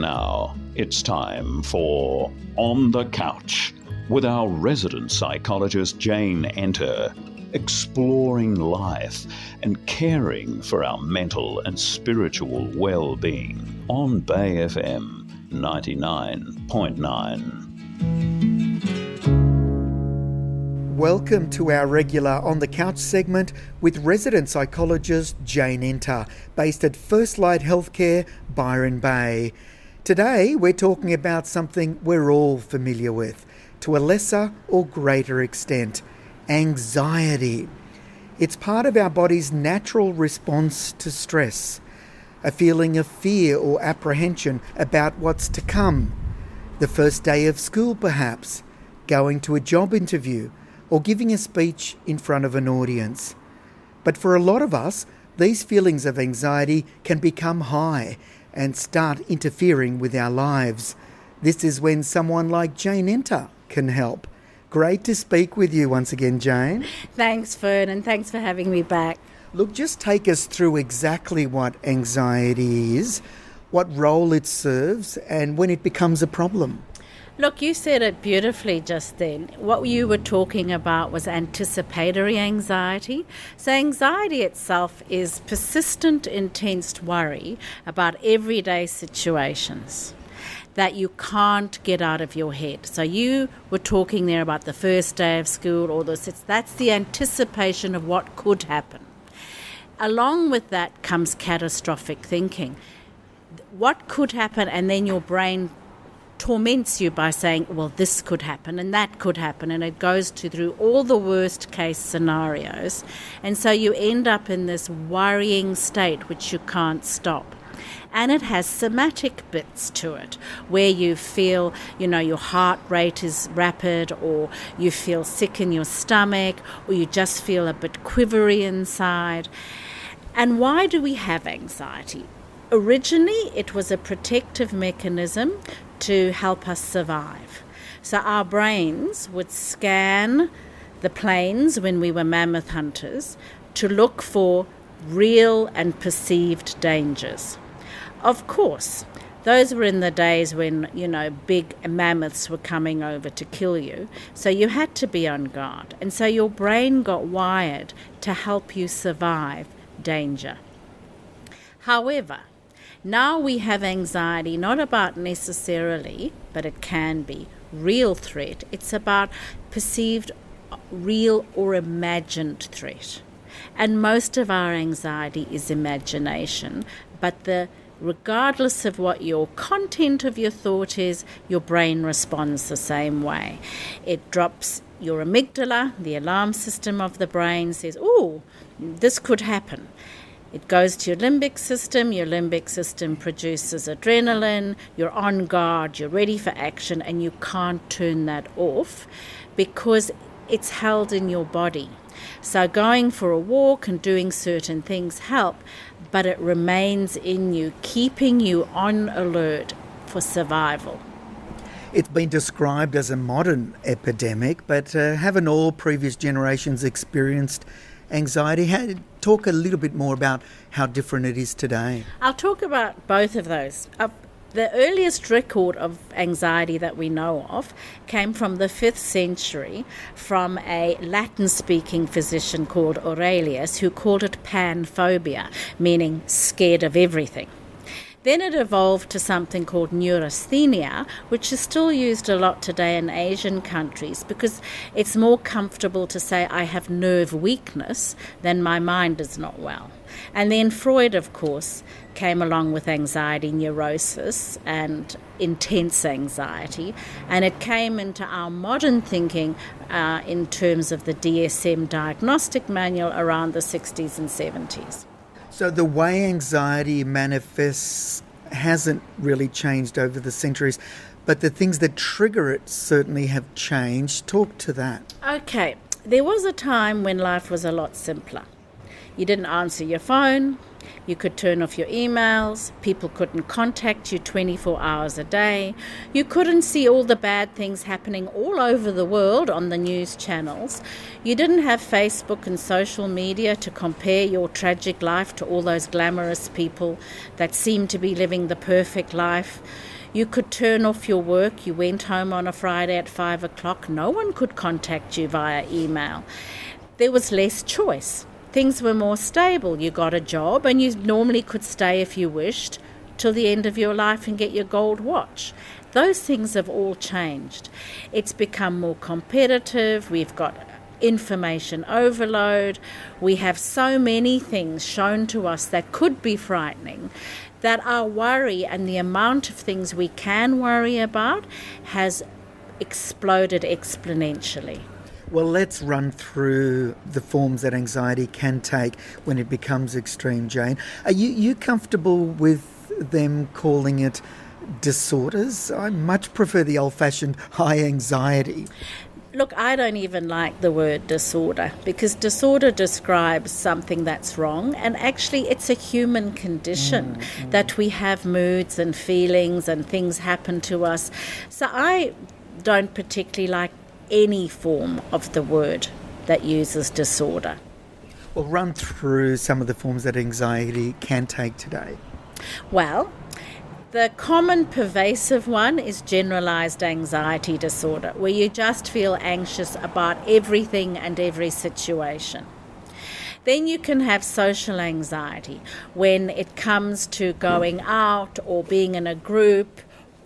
Now it's time for On the Couch with our resident psychologist Jane Enter, exploring life and caring for our mental and spiritual well being on Bay FM 99.9. Welcome to our regular On the Couch segment with resident psychologist Jane Enter, based at First Light Healthcare, Byron Bay. Today, we're talking about something we're all familiar with, to a lesser or greater extent anxiety. It's part of our body's natural response to stress, a feeling of fear or apprehension about what's to come. The first day of school, perhaps, going to a job interview, or giving a speech in front of an audience. But for a lot of us, these feelings of anxiety can become high and start interfering with our lives. This is when someone like Jane Enter can help. Great to speak with you once again, Jane. Thanks, Fern, and thanks for having me back. Look, just take us through exactly what anxiety is, what role it serves, and when it becomes a problem. Look, you said it beautifully just then. What you were talking about was anticipatory anxiety. So, anxiety itself is persistent, intense worry about everyday situations that you can't get out of your head. So, you were talking there about the first day of school, or this, that's the anticipation of what could happen. Along with that comes catastrophic thinking. What could happen, and then your brain torments you by saying, well, this could happen and that could happen, and it goes to through all the worst case scenarios. And so you end up in this worrying state which you can't stop. And it has somatic bits to it where you feel, you know, your heart rate is rapid, or you feel sick in your stomach, or you just feel a bit quivery inside. And why do we have anxiety? Originally, it was a protective mechanism to help us survive. So our brains would scan the plains when we were mammoth hunters to look for real and perceived dangers. Of course, those were in the days when, you know, big mammoths were coming over to kill you. So you had to be on guard. And so your brain got wired to help you survive danger. However, now we have anxiety not about necessarily, but it can be, real threat. It's about perceived real or imagined threat. And most of our anxiety is imagination, but the regardless of what your content of your thought is, your brain responds the same way. It drops your amygdala, the alarm system of the brain says, "Oh, this could happen." It goes to your limbic system, your limbic system produces adrenaline, you're on guard, you're ready for action, and you can't turn that off because it's held in your body. So, going for a walk and doing certain things help, but it remains in you, keeping you on alert for survival. It's been described as a modern epidemic, but uh, haven't all previous generations experienced anxiety? How, talk a little bit more about how different it is today. I'll talk about both of those. Uh, the earliest record of anxiety that we know of came from the 5th century from a Latin speaking physician called Aurelius who called it panphobia, meaning scared of everything. Then it evolved to something called neurasthenia, which is still used a lot today in Asian countries because it's more comfortable to say I have nerve weakness than my mind is not well. And then Freud, of course, came along with anxiety neurosis and intense anxiety, and it came into our modern thinking uh, in terms of the DSM diagnostic manual around the 60s and 70s. So the way anxiety manifests hasn't really changed over the centuries, but the things that trigger it certainly have changed. Talk to that. Okay, there was a time when life was a lot simpler. You didn't answer your phone, You could turn off your emails. People couldn't contact you 24 hours a day. You couldn't see all the bad things happening all over the world on the news channels. You didn't have Facebook and social media to compare your tragic life to all those glamorous people that seem to be living the perfect life. You could turn off your work. You went home on a Friday at five o'clock. No one could contact you via email. There was less choice things were more stable. You got a job and you normally could stay if you wished till the end of your life and get your gold watch. Those things have all changed. It's become more competitive. We've got information overload. We have so many things shown to us that could be frightening that our worry and the amount of things we can worry about has exploded exponentially. Well, let's run through the forms that anxiety can take when it becomes extreme, Jane. Are you, you comfortable with them calling it disorders? I much prefer the old fashioned high anxiety. Look, I don't even like the word disorder because disorder describes something that's wrong, and actually, it's a human condition mm, mm. that we have moods and feelings and things happen to us. So, I don't particularly like any form of the word that uses disorder. Well, run through some of the forms that anxiety can take today. Well, the common pervasive one is generalized anxiety disorder, where you just feel anxious about everything and every situation. Then you can have social anxiety when it comes to going out or being in a group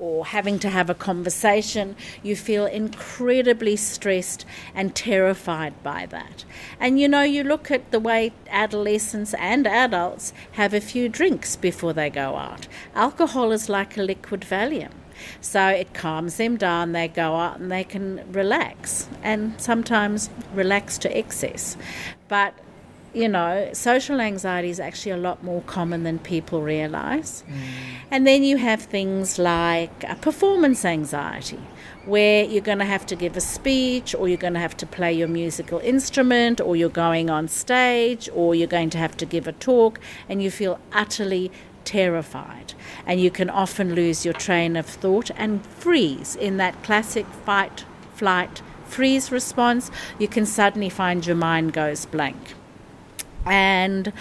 or having to have a conversation, you feel incredibly stressed and terrified by that. And you know, you look at the way adolescents and adults have a few drinks before they go out. Alcohol is like a liquid Valium. So it calms them down, they go out and they can relax, and sometimes relax to excess. But you know, social anxiety is actually a lot more common than people realize. Mm. And then you have things like performance anxiety, where you're going to have to give a speech, or you're going to have to play your musical instrument, or you're going on stage, or you're going to have to give a talk, and you feel utterly terrified. And you can often lose your train of thought and freeze in that classic fight, flight, freeze response. You can suddenly find your mind goes blank. And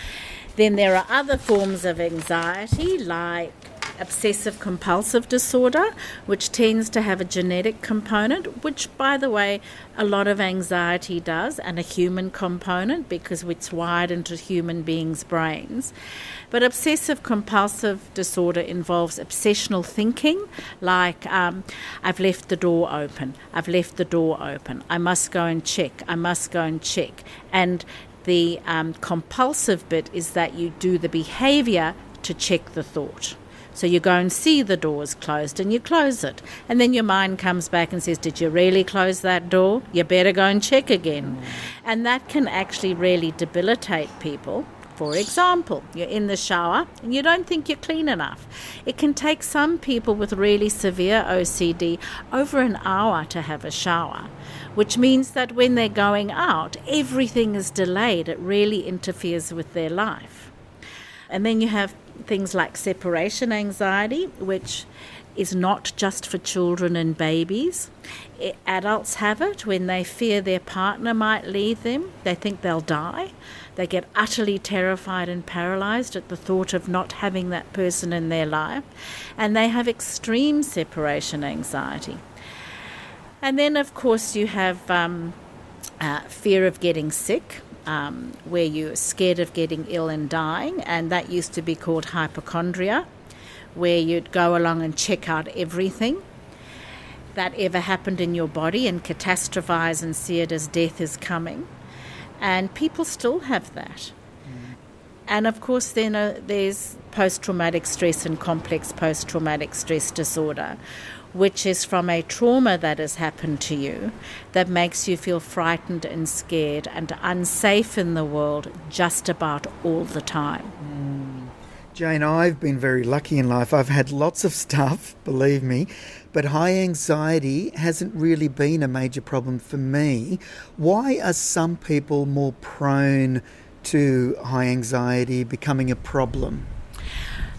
then there are other forms of anxiety like obsessive compulsive disorder, which tends to have a genetic component, which, by the way, a lot of anxiety does, and a human component because it's wired into human beings' brains. But obsessive compulsive disorder involves obsessional thinking, like um, I've left the door open, I've left the door open, I must go and check, I must go and check. And the um, compulsive bit is that you do the behavior to check the thought. So you go and see the door's closed and you close it. And then your mind comes back and says, Did you really close that door? You better go and check again. Mm. And that can actually really debilitate people. For example, you're in the shower and you don't think you're clean enough. It can take some people with really severe OCD over an hour to have a shower which means that when they're going out, everything is delayed. It really interferes with their life. And then you have things like separation anxiety, which is not just for children and babies. adults have it when they fear their partner might leave them, they think they'll die. They get utterly terrified and paralyzed at the thought of not having that person in their life, and they have extreme separation anxiety. And then, of course, you have um, uh, fear of getting sick, um, where you're scared of getting ill and dying, and that used to be called hypochondria, where you'd go along and check out everything that ever happened in your body and catastrophize and see it as death is coming. And people still have that. Mm. And of course, then uh, there's post traumatic stress and complex post traumatic stress disorder, which is from a trauma that has happened to you that makes you feel frightened and scared and unsafe in the world just about all the time. Mm. Jane, I've been very lucky in life. I've had lots of stuff, believe me, but high anxiety hasn't really been a major problem for me. Why are some people more prone to high anxiety becoming a problem?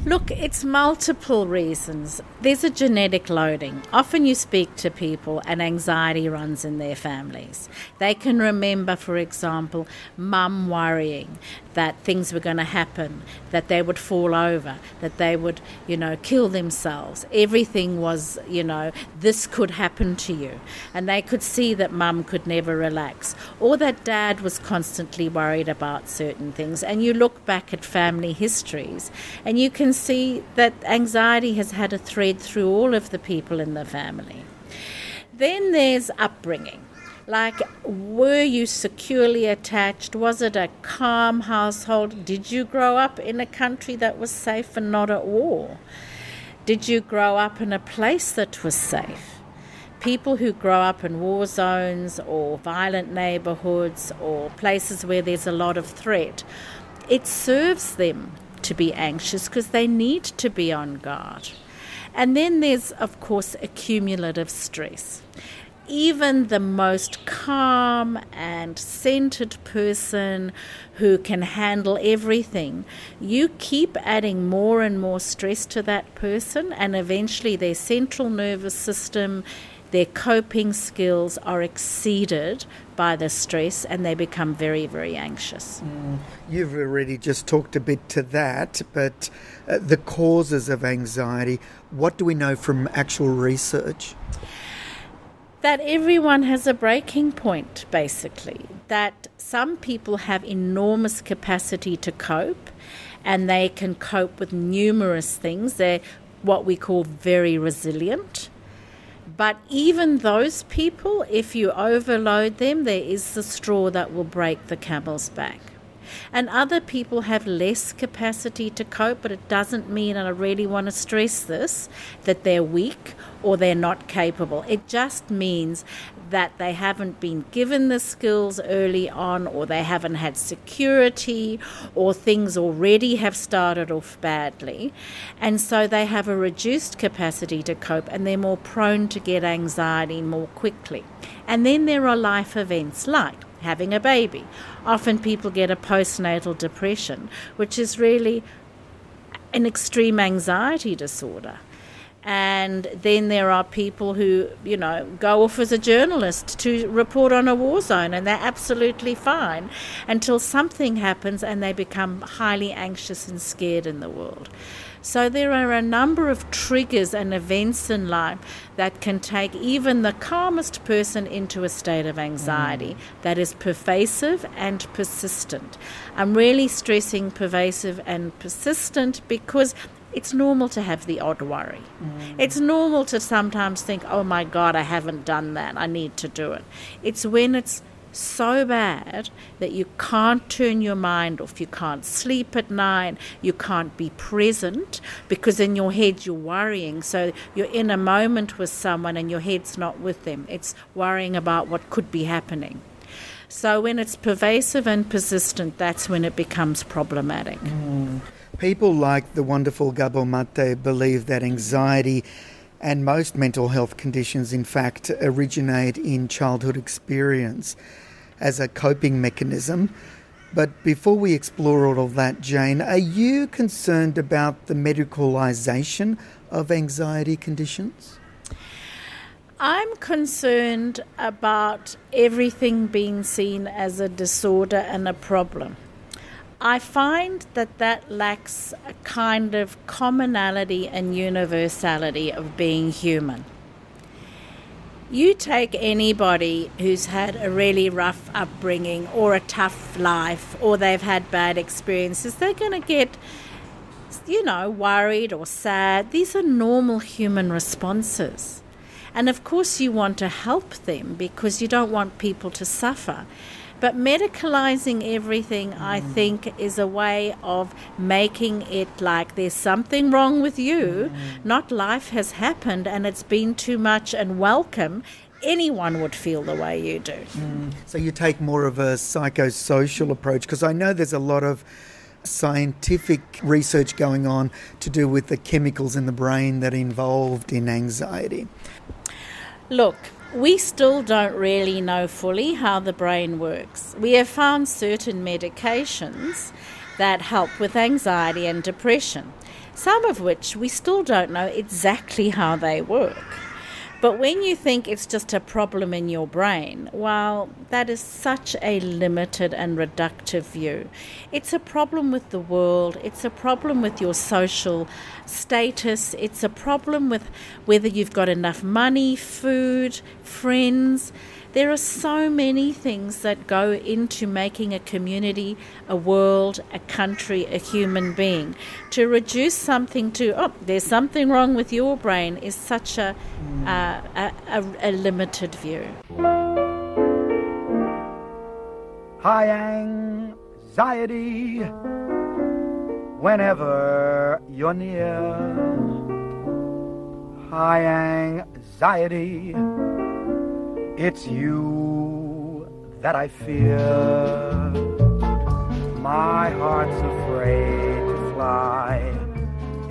Look, it's multiple reasons. There's a genetic loading. Often you speak to people and anxiety runs in their families. They can remember, for example, mum worrying that things were going to happen, that they would fall over, that they would, you know, kill themselves. Everything was, you know, this could happen to you. And they could see that mum could never relax, or that dad was constantly worried about certain things. And you look back at family histories and you can see that anxiety has had a thread through all of the people in the family. Then there's upbringing. Like, were you securely attached? Was it a calm household? Did you grow up in a country that was safe and not at war? Did you grow up in a place that was safe? People who grow up in war zones or violent neighborhoods or places where there's a lot of threat, it serves them to be anxious because they need to be on guard. And then there's, of course, accumulative stress. Even the most calm and centered person who can handle everything, you keep adding more and more stress to that person, and eventually their central nervous system their coping skills are exceeded by the stress and they become very, very anxious. Mm. You've already just talked a bit to that, but uh, the causes of anxiety, what do we know from actual research? That everyone has a breaking point, basically. That some people have enormous capacity to cope and they can cope with numerous things. They're what we call very resilient. But even those people, if you overload them, there is the straw that will break the camel's back. And other people have less capacity to cope, but it doesn't mean, and I really want to stress this, that they're weak or they're not capable. It just means that they haven't been given the skills early on, or they haven't had security, or things already have started off badly. And so they have a reduced capacity to cope and they're more prone to get anxiety more quickly. And then there are life events like having a baby. Often people get a postnatal depression, which is really an extreme anxiety disorder. And then there are people who, you know, go off as a journalist to report on a war zone, and they're absolutely fine until something happens and they become highly anxious and scared in the world. So there are a number of triggers and events in life that can take even the calmest person into a state of anxiety mm. that is pervasive and persistent. I'm really stressing pervasive and persistent because it's normal to have the odd worry. Mm. It's normal to sometimes think, oh my God, I haven't done that. I need to do it. It's when it's so bad that you can't turn your mind off. You can't sleep at night. You can't be present because in your head you're worrying. So you're in a moment with someone and your head's not with them. It's worrying about what could be happening. So when it's pervasive and persistent, that's when it becomes problematic. Mm. People like the wonderful Gabor Mate believe that anxiety and most mental health conditions, in fact, originate in childhood experience as a coping mechanism. But before we explore all of that, Jane, are you concerned about the medicalisation of anxiety conditions? I'm concerned about everything being seen as a disorder and a problem. I find that that lacks a kind of commonality and universality of being human. You take anybody who's had a really rough upbringing or a tough life or they've had bad experiences, they're going to get, you know, worried or sad. These are normal human responses. And of course, you want to help them because you don't want people to suffer. But medicalizing everything, mm. I think, is a way of making it like there's something wrong with you, mm. not life has happened and it's been too much and welcome. Anyone would feel the way you do. Mm. So you take more of a psychosocial approach because I know there's a lot of scientific research going on to do with the chemicals in the brain that are involved in anxiety. Look, we still don't really know fully how the brain works. We have found certain medications that help with anxiety and depression, some of which we still don't know exactly how they work. But when you think it's just a problem in your brain, well, that is such a limited and reductive view. It's a problem with the world, it's a problem with your social status, it's a problem with whether you've got enough money, food, friends. There are so many things that go into making a community, a world, a country, a human being. To reduce something to, oh, there's something wrong with your brain is such a, uh, a, a, a limited view. High anxiety whenever you're near. High anxiety it's you that I fear. My heart's afraid to fly.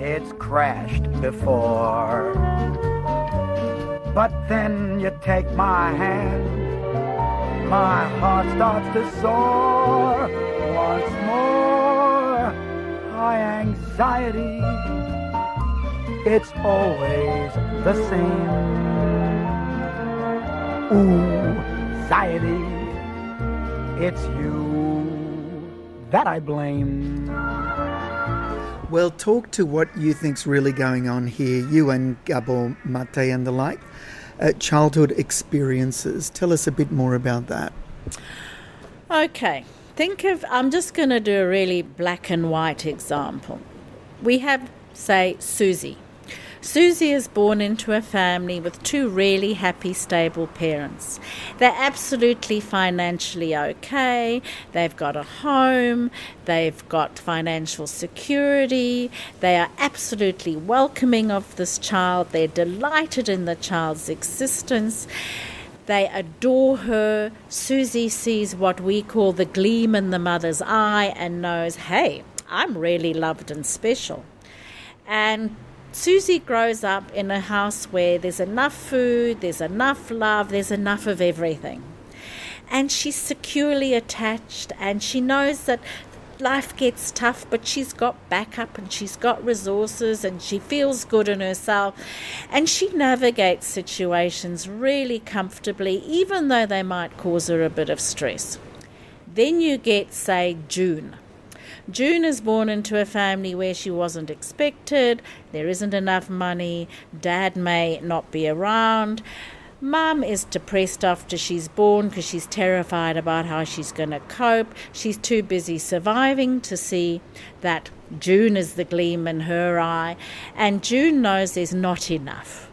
It's crashed before. But then you take my hand. My heart starts to soar once more. High anxiety. It's always the same anxiety. It's you that I blame. Well, talk to what you think's really going on here, you and Gabor Mate and the like. Uh, childhood experiences. Tell us a bit more about that. Okay, think of, I'm just going to do a really black and white example. We have, say, Susie. Susie is born into a family with two really happy, stable parents. They're absolutely financially okay. They've got a home. They've got financial security. They are absolutely welcoming of this child. They're delighted in the child's existence. They adore her. Susie sees what we call the gleam in the mother's eye and knows, hey, I'm really loved and special. And Susie grows up in a house where there's enough food, there's enough love, there's enough of everything. And she's securely attached, and she knows that life gets tough, but she's got backup and she's got resources and she feels good in herself. And she navigates situations really comfortably, even though they might cause her a bit of stress. Then you get, say, June. June is born into a family where she wasn't expected, there isn't enough money, dad may not be around. Mum is depressed after she's born because she's terrified about how she's going to cope. She's too busy surviving to see that June is the gleam in her eye, and June knows there's not enough.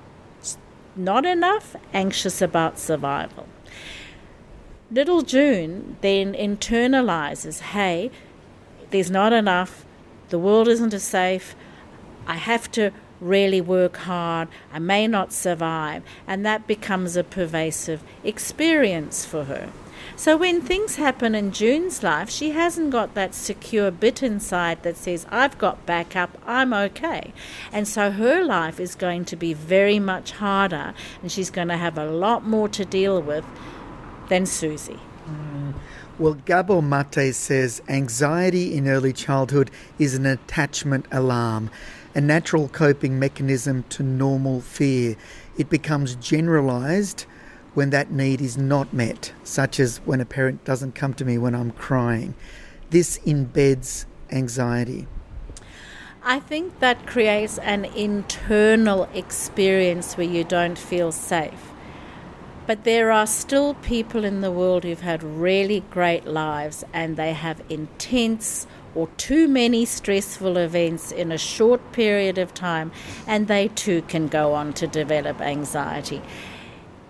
Not enough, anxious about survival. Little June then internalizes hey, there's not enough, the world isn't as safe, I have to really work hard, I may not survive, and that becomes a pervasive experience for her. So when things happen in June's life, she hasn't got that secure bit inside that says, I've got backup, I'm okay. And so her life is going to be very much harder, and she's going to have a lot more to deal with than Susie. Mm. Well, Gabor Mate says anxiety in early childhood is an attachment alarm, a natural coping mechanism to normal fear. It becomes generalized when that need is not met, such as when a parent doesn't come to me when I'm crying. This embeds anxiety. I think that creates an internal experience where you don't feel safe. But there are still people in the world who've had really great lives and they have intense or too many stressful events in a short period of time, and they too can go on to develop anxiety.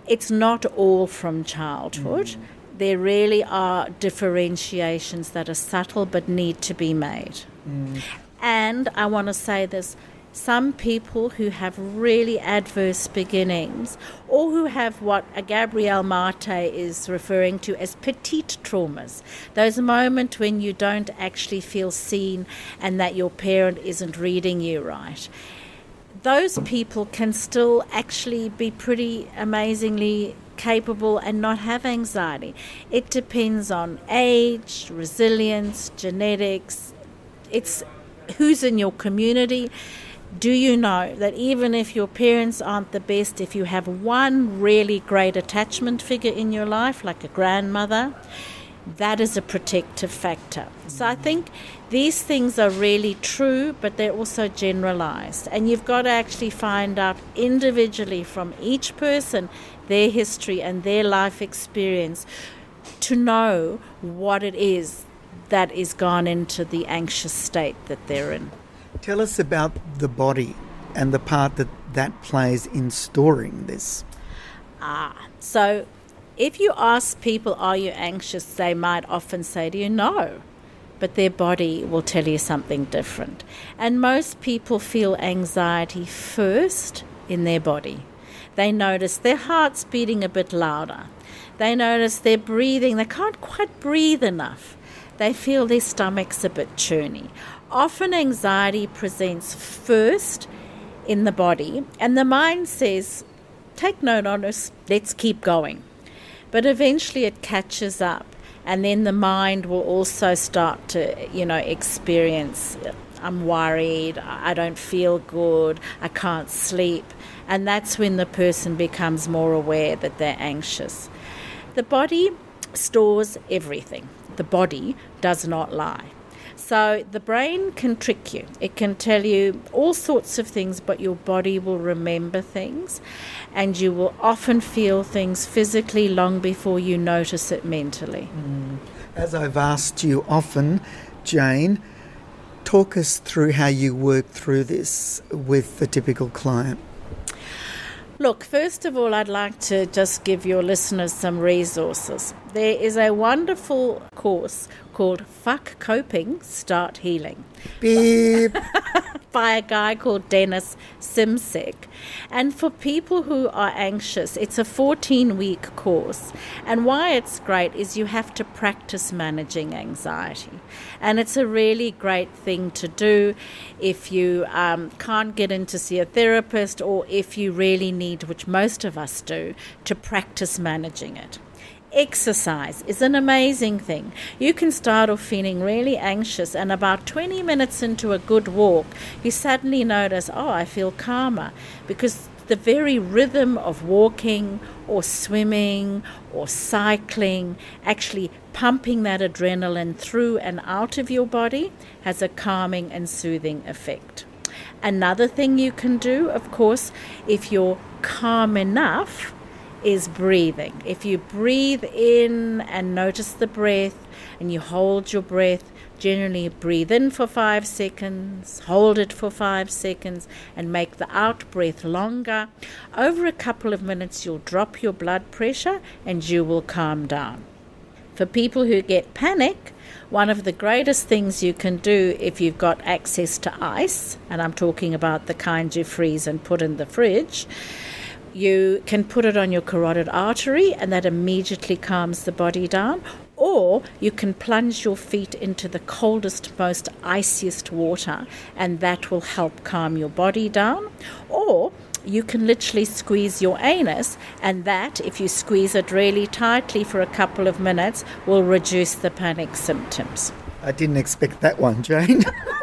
It's not all from childhood. Mm. There really are differentiations that are subtle but need to be made. Mm. And I want to say this some people who have really adverse beginnings or who have what Gabor Mate is referring to as petite traumas, those moments when you don't actually feel seen and that your parent isn't reading you right. Those people can still actually be pretty amazingly capable and not have anxiety. It depends on age, resilience, genetics. It's who's in your community. Do you know that even if your parents aren't the best, if you have one really great attachment figure in your life, like a grandmother, that is a protective factor. So I think these things are really true, but they're also generalized. And you've got to actually find out individually from each person their history and their life experience to know what it is that is gone into the anxious state that they're in. Tell us about the body and the part that that plays in storing this. Ah, so if you ask people, Are you anxious? they might often say to you, No but their body will tell you something different. And most people feel anxiety first in their body. They notice their heart's beating a bit louder. They notice they're breathing, they can't quite breathe enough. They feel their stomach's a bit churny. Often anxiety presents first in the body, and the mind says, Take no notice, let's keep going. But eventually it catches up and then the mind will also start to you know experience i'm worried i don't feel good i can't sleep. And that's when the person becomes more aware that they're anxious. The body stores everything. The body does not lie so the brain can trick you. It can tell you all sorts of things, but your body will remember things, and you will often feel things physically long before you notice it mentally. Mm. As I've asked you often, Jane, talk us through how you work through this with the typical client. Look, first of all, I'd like to just give your listeners some resources. There is a wonderful course called Fuck Coping, Start Healing. Beep. by a guy called Dennis Simsek. And for people who are anxious, it's a 14 week course. And why it's great is you have to practice managing anxiety. And it's a really great thing to do if you um, can't get in to see a therapist or if you really need, which most of us do, to practice managing it. Exercise is an amazing thing. You can start off feeling really anxious, and about 20 minutes into a good walk, you suddenly notice, oh, I feel calmer because the very rhythm of walking or swimming or cycling, actually pumping that adrenaline through and out of your body, has a calming and soothing effect. Another thing you can do, of course, if you're calm enough, is breathing. If you breathe in and notice the breath and you hold your breath, generally breathe in for five seconds, hold it for five seconds, and make the out breath longer. Over a couple of minutes, you'll drop your blood pressure and you will calm down. For people who get panic, one of the greatest things you can do if you've got access to ice, and I'm talking about the kind you freeze and put in the fridge, you can put it on your carotid artery, and that immediately calms the body down. Or you can plunge your feet into the coldest, most iciest water, and that will help calm your body down. Or you can literally squeeze your anus, and that, if you squeeze it really tightly for a couple of minutes, will reduce the panic symptoms. I didn't expect that one, Jane.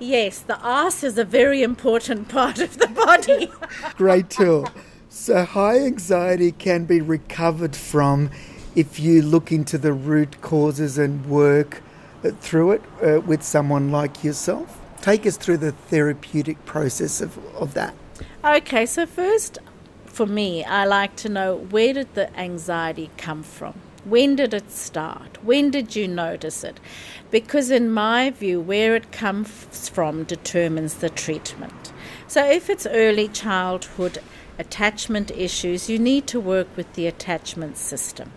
Yes, the arse is a very important part of the body. Great tool. So, high anxiety can be recovered from if you look into the root causes and work uh, through it uh, with someone like yourself. Take us through the therapeutic process of, of that. Okay, so first, for me, I like to know where did the anxiety come from? When did it start? When did you notice it? Because, in my view, where it comes from determines the treatment. So, if it's early childhood attachment issues, you need to work with the attachment system.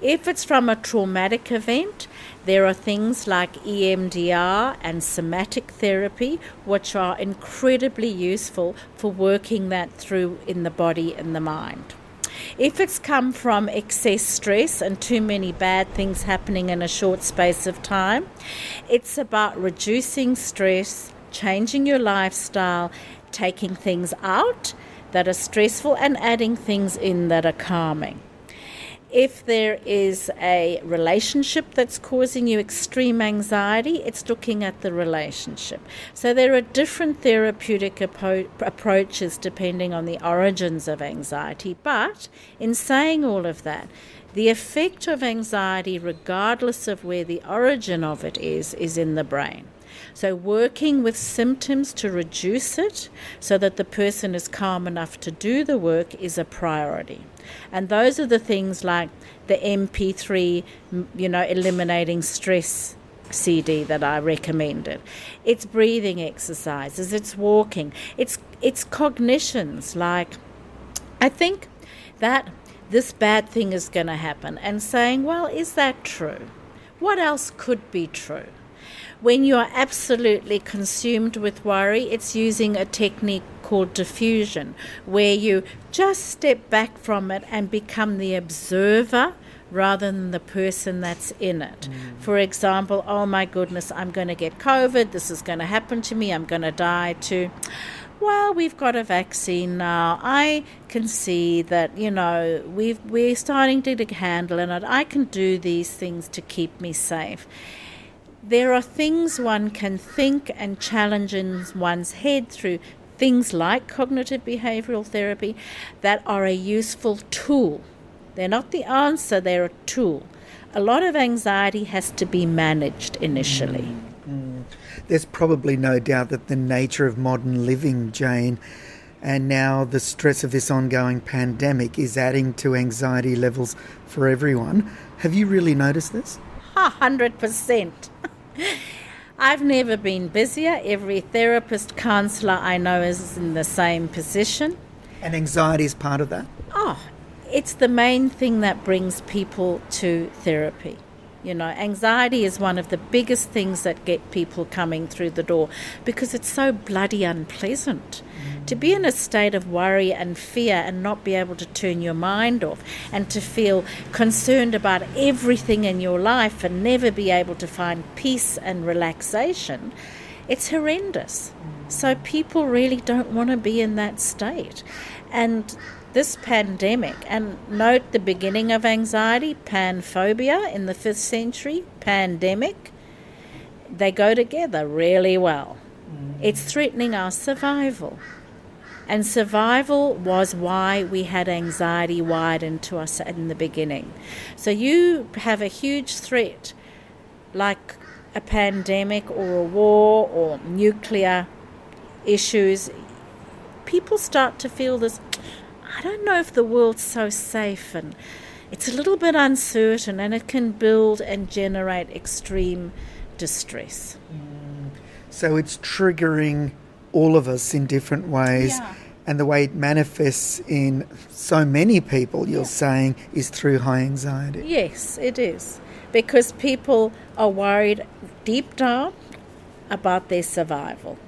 If it's from a traumatic event, there are things like EMDR and somatic therapy, which are incredibly useful for working that through in the body and the mind. If it's come from excess stress and too many bad things happening in a short space of time, it's about reducing stress, changing your lifestyle, taking things out that are stressful and adding things in that are calming. If there is a relationship that's causing you extreme anxiety, it's looking at the relationship. So there are different therapeutic apo- approaches depending on the origins of anxiety. But in saying all of that, the effect of anxiety, regardless of where the origin of it is, is in the brain. So, working with symptoms to reduce it so that the person is calm enough to do the work is a priority. And those are the things like the MP3, you know, eliminating stress CD that I recommended. It's breathing exercises, it's walking, it's it's cognitions like I think that this bad thing is going to happen and saying, well, is that true? What else could be true? When you are absolutely consumed with worry, it's using a technique called defusion, where you just step back from it and become the observer rather than the person that's in it. Mm. For example, oh my goodness, I'm going to get COVID, this is going to happen to me, I'm going to die too well, we've got a vaccine now. I can see that, you know, we've, we're starting to handle it. I can do these things to keep me safe. There are things one can think and challenge in one's head through things like cognitive behavioral therapy that are a useful tool. They're not the answer, they're a tool. A lot of anxiety has to be managed initially. Mm-hmm there's probably no doubt that the nature of modern living, Jane, and now the stress of this ongoing pandemic is adding to anxiety levels for everyone. Have you really noticed this? A hundred percent. I've never been busier. Every therapist, counsellor I know is in the same position. And anxiety is part of that? Oh, it's the main thing that brings people to therapy. You know, anxiety is one of the biggest things that get people coming through the door because it's so bloody unpleasant. Mm. To be in a state of worry and fear and not be able to turn your mind off and to feel concerned about everything in your life and never be able to find peace and relaxation, it's horrendous. Mm. So people really don't want to be in that state. And this pandemic, and note the beginning of anxiety, panphobia in the 5th century, pandemic, they go together really well. Mm. It's threatening our survival. And survival was why we had anxiety wired into us in the beginning. So you have a huge threat like a pandemic or a war or nuclear issues. People start to feel this I don't know if the world's so safe and it's a little bit uncertain and it can build and generate extreme distress. Mm. So it's triggering all of us in different ways. Yeah. And the way it manifests in so many people, you're yeah. saying, is through high anxiety. Yes, it is. Because people are worried deep down about their survival.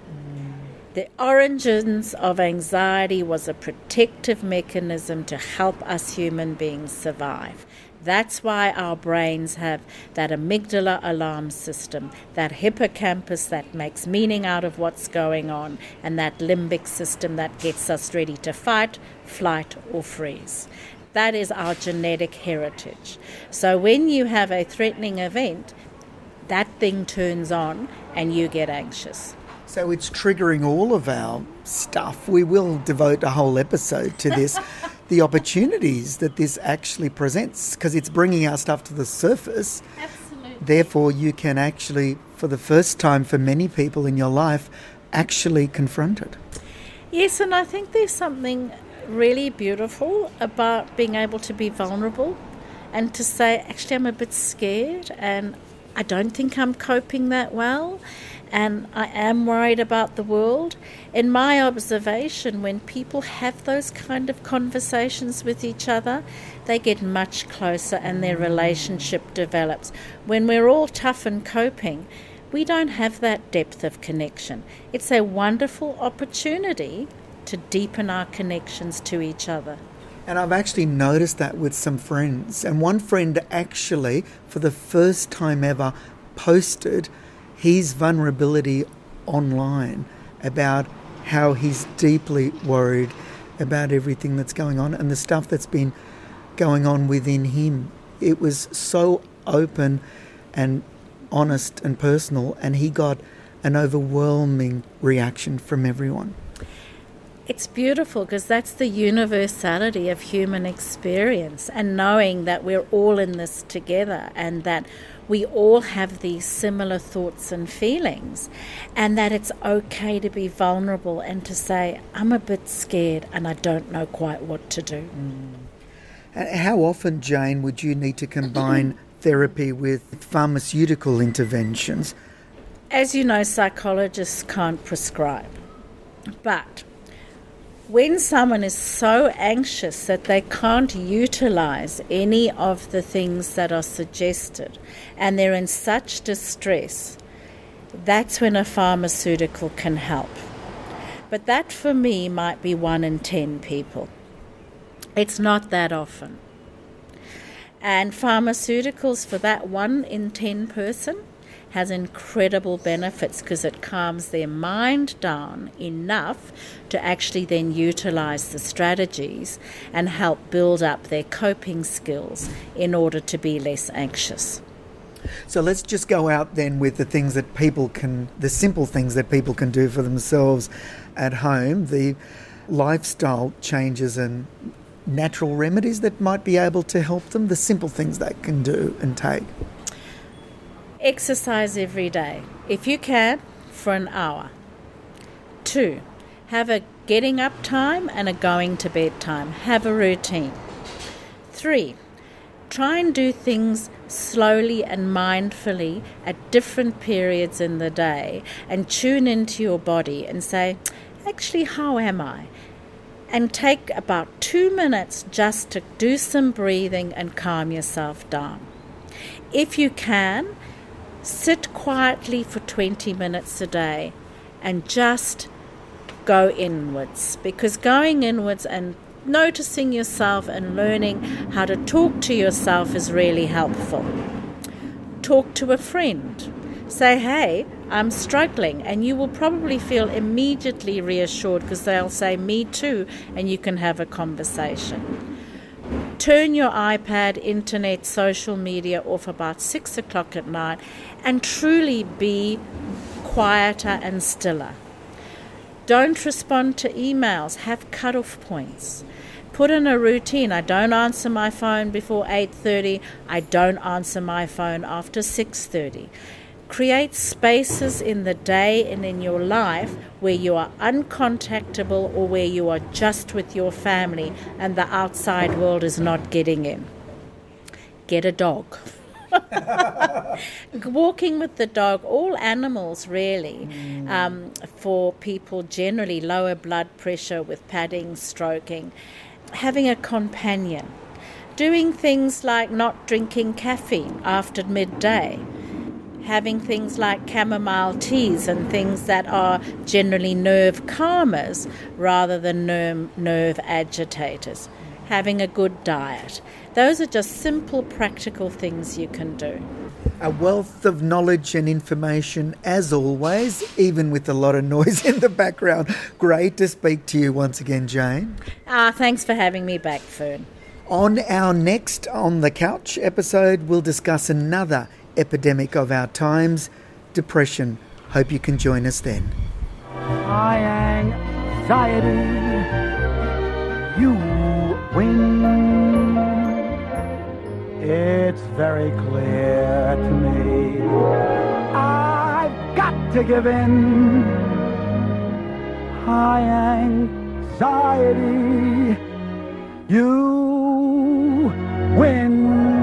The origins of anxiety was a protective mechanism to help us human beings survive. That's why our brains have that amygdala alarm system, that hippocampus that makes meaning out of what's going on, and that limbic system that gets us ready to fight, flight, or freeze. That is our genetic heritage. So when you have a threatening event, that thing turns on and you get anxious. So it's triggering all of our stuff. We will devote a whole episode to this. the opportunities that this actually presents because it's bringing our stuff to the surface. Absolutely. Therefore, you can actually, for the first time for many people in your life, actually confront it. Yes, and I think there's something really beautiful about being able to be vulnerable and to say, actually, I'm a bit scared and I don't think I'm coping that well and I am worried about the world. In my observation, when people have those kind of conversations with each other, they get much closer and their relationship develops. When we're all tough and coping, we don't have that depth of connection. It's a wonderful opportunity to deepen our connections to each other. And I've actually noticed that with some friends. And one friend actually, for the first time ever, posted his vulnerability online about how he's deeply worried about everything that's going on and the stuff that's been going on within him. It was so open and honest and personal, and he got an overwhelming reaction from everyone. It's beautiful because that's the universality of human experience and knowing that we're all in this together and that we all have these similar thoughts and feelings and that it's okay to be vulnerable and to say, I'm a bit scared and I don't know quite what to do. Mm. How often, Jane, would you need to combine therapy with pharmaceutical interventions? As you know, psychologists can't prescribe. But when someone is so anxious that they can't utilize any of the things that are suggested and they're in such distress, that's when a pharmaceutical can help. But that for me might be one in ten people. It's not that often. And pharmaceuticals for that one in ten person has incredible benefits because it calms their mind down enough to actually then utilize the strategies and help build up their coping skills in order to be less anxious. So let's just go out then with the things that people can, the simple things that people can do for themselves at home, the lifestyle changes and natural remedies that might be able to help them, the simple things they can do and take exercise every day, if you can, for an hour. Two, have a getting up time and a going to bed time. Have a routine. Three, try and do things slowly and mindfully at different periods in the day and tune into your body and say, actually, how am I? And take about two minutes just to do some breathing and calm yourself down. If you can, sit quietly for 20 minutes a day and just go inwards because going inwards and noticing yourself and learning how to talk to yourself is really helpful. Talk to a friend. Say, hey, I'm struggling, and you will probably feel immediately reassured because they'll say, me too, and you can have a conversation turn your iPad, internet, social media off about six o'clock at night and truly be quieter and stiller. Don't respond to emails, have cut-off points. Put in a routine. I don't answer my phone before 8:30. I don't answer my phone after 6:30. Create spaces in the day and in your life where you are uncontactable or where you are just with your family and the outside world is not getting in. Get a dog. Walking with the dog, all animals really, um, for people generally, lower blood pressure with padding, stroking, having a companion, doing things like not drinking caffeine after midday having things like chamomile teas and things that are generally nerve calmers rather than nerve, nerve agitators, having a good diet. Those are just simple, practical things you can do. A wealth of knowledge and information, as always, even with a lot of noise in the background. Great to speak to you once again, Jane. Ah, thanks for having me back, Fern. On our next On the Couch episode, we'll discuss another epidemic of our times, depression. Hope you can join us then. High anxiety, you win. It's very clear to me. I've got to give in. High anxiety, you win.